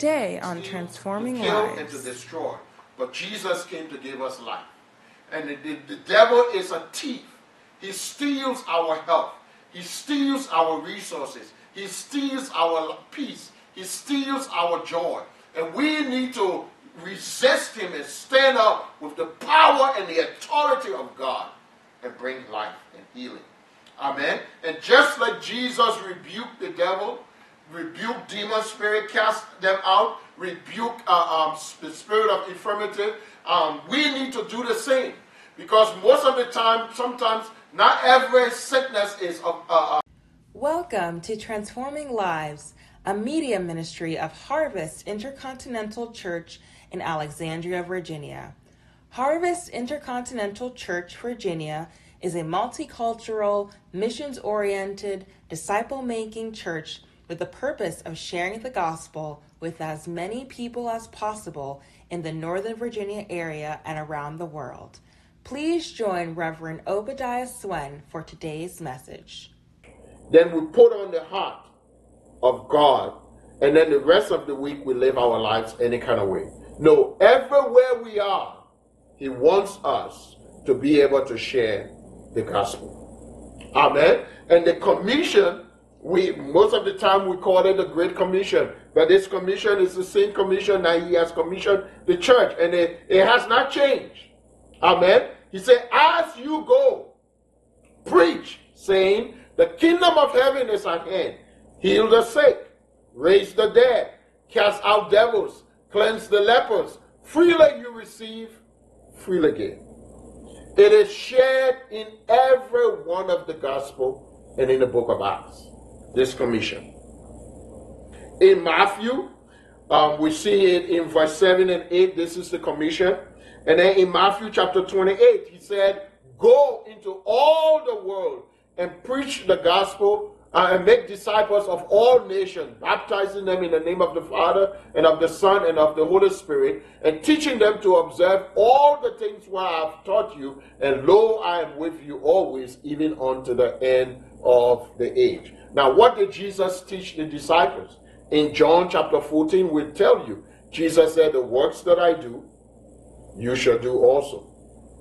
Today on Transforming to kill, Lives. and to destroy. But Jesus came to give us life. And the, the, the devil is a thief. He steals our health. He steals our resources. He steals our peace. He steals our joy. And we need to resist him and stand up with the power and the authority of God and bring life and healing. Amen. And just like Jesus rebuked the devil, rebuke demon spirit, cast them out, rebuke uh, um, the spirit of infirmity, um, we need to do the same. Because most of the time, sometimes, not every sickness is. Uh, uh, Welcome to Transforming Lives, a media ministry of Harvest Intercontinental Church in Alexandria, Virginia. Harvest Intercontinental Church, Virginia is a multicultural, missions oriented, disciple making church with the purpose of sharing the gospel with as many people as possible in the Northern Virginia area and around the world. Please join Reverend Obadiah Swen for today's message. then we put on the heart of God, and then the rest of the week we live our lives any kind of way. No, everywhere we are, He wants us to be able to share the gospel. Amen. And the commission, we most of the time we call it the Great Commission, but this commission is the same commission that He has commissioned the church, and it, it has not changed. Amen. He said, As you go, preach, saying, The kingdom of heaven is at hand. Heal the sick, raise the dead, cast out devils, cleanse the lepers. Freely you receive, freely give. It is shared in every one of the gospel and in the book of Acts. This commission. In Matthew, um, we see it in verse 7 and 8. This is the commission. And then in Matthew chapter 28, he said, Go into all the world and preach the gospel uh, and make disciples of all nations, baptizing them in the name of the Father and of the Son and of the Holy Spirit, and teaching them to observe all the things what I have taught you. And lo, I am with you always, even unto the end of the age. Now, what did Jesus teach the disciples? In John chapter 14, we tell you, Jesus said, The works that I do, you shall do also.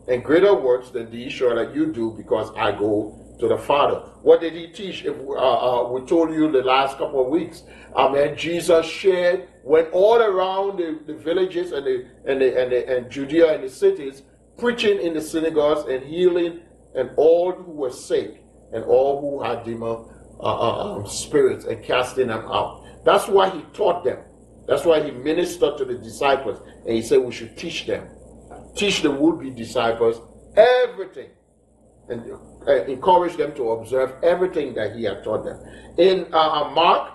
And greater works than these shall that you do, because I go to the Father. What did he teach? If uh, uh, we told you the last couple of weeks, Amen. Jesus shared went all around the, the villages and the, and the, and the, and Judea and the cities, preaching in the synagogues and healing and all who were sick and all who had demon uh, uh, um, spirits and casting them out. That's why he taught them. That's why he ministered to the disciples and he said we should teach them, teach the would-be disciples everything and uh, encourage them to observe everything that he had taught them. In uh, Mark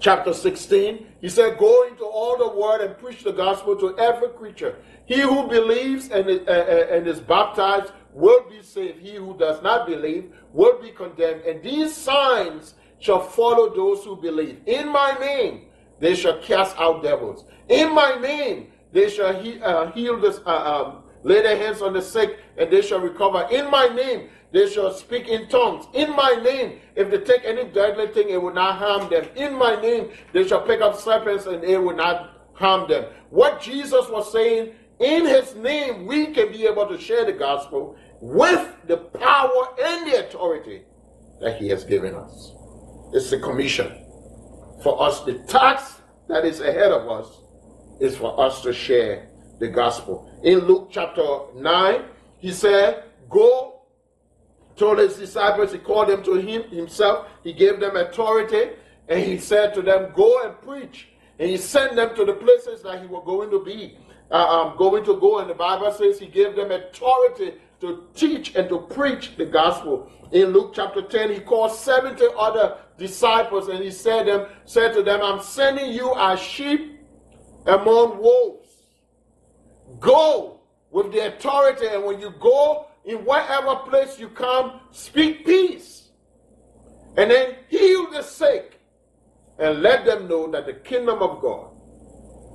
chapter 16, he said, Go into all the world and preach the gospel to every creature. He who believes and is, uh, and is baptized will be saved. He who does not believe will be condemned. And these signs shall follow those who believe. In my name, they shall cast out devils. In my name, they shall he, uh, heal this, uh, um, lay their hands on the sick, and they shall recover. In my name, they shall speak in tongues. In my name, if they take any deadly thing, it will not harm them. In my name, they shall pick up serpents, and it will not harm them. What Jesus was saying, in his name, we can be able to share the gospel with the power and the authority that he has given us. It's a commission for us. The task that is ahead of us is for us to share the gospel. In Luke chapter 9, he said, Go, told his disciples, he called them to him himself, he gave them authority, and he said to them, Go and preach. And he sent them to the places that he was going to be, uh, um, going to go. And the Bible says he gave them authority to teach and to preach the gospel. In Luke chapter 10, he called 70 other disciples and he said them, said to them, I'm sending you as sheep among wolves. Go with the authority, and when you go in whatever place you come, speak peace. And then heal the sick and let them know that the kingdom of God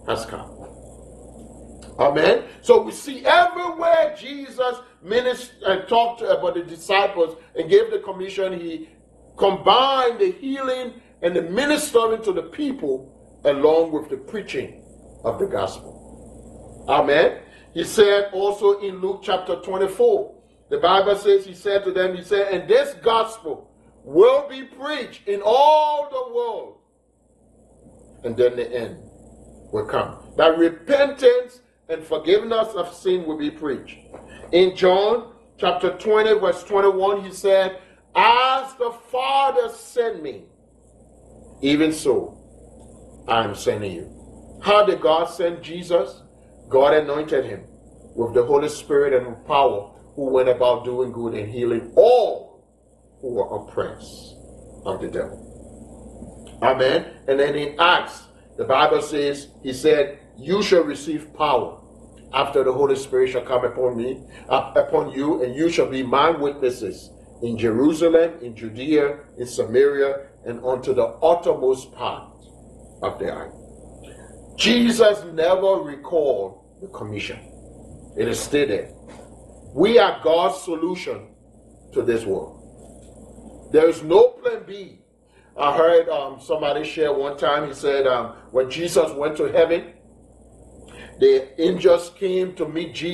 has come. Amen. So we see everywhere Jesus ministered and uh, talked to about the disciples and gave the commission, he combined the healing and the ministering to the people along with the preaching of the gospel. Amen. He said also in Luke chapter 24, the Bible says, He said to them, He said, and this gospel will be preached in all the world. And then the end will come. That repentance and forgiveness of sin will be preached. In John chapter 20, verse 21, he said, As the Father sent me, even so I am sending you. How did God send Jesus? God anointed him with the Holy Spirit and power, who went about doing good and healing all who were oppressed of the devil. Amen. And then in Acts, the Bible says, He said, You shall receive power after the Holy Spirit shall come upon me, upon you, and you shall be my witnesses in Jerusalem, in Judea, in Samaria, and unto the uttermost part of the earth. Jesus never recalled the commission. It is stated. We are God's solution to this world. There is no plan B. I heard um, somebody share one time, he said, um, when Jesus went to heaven, the angels came to meet Jesus.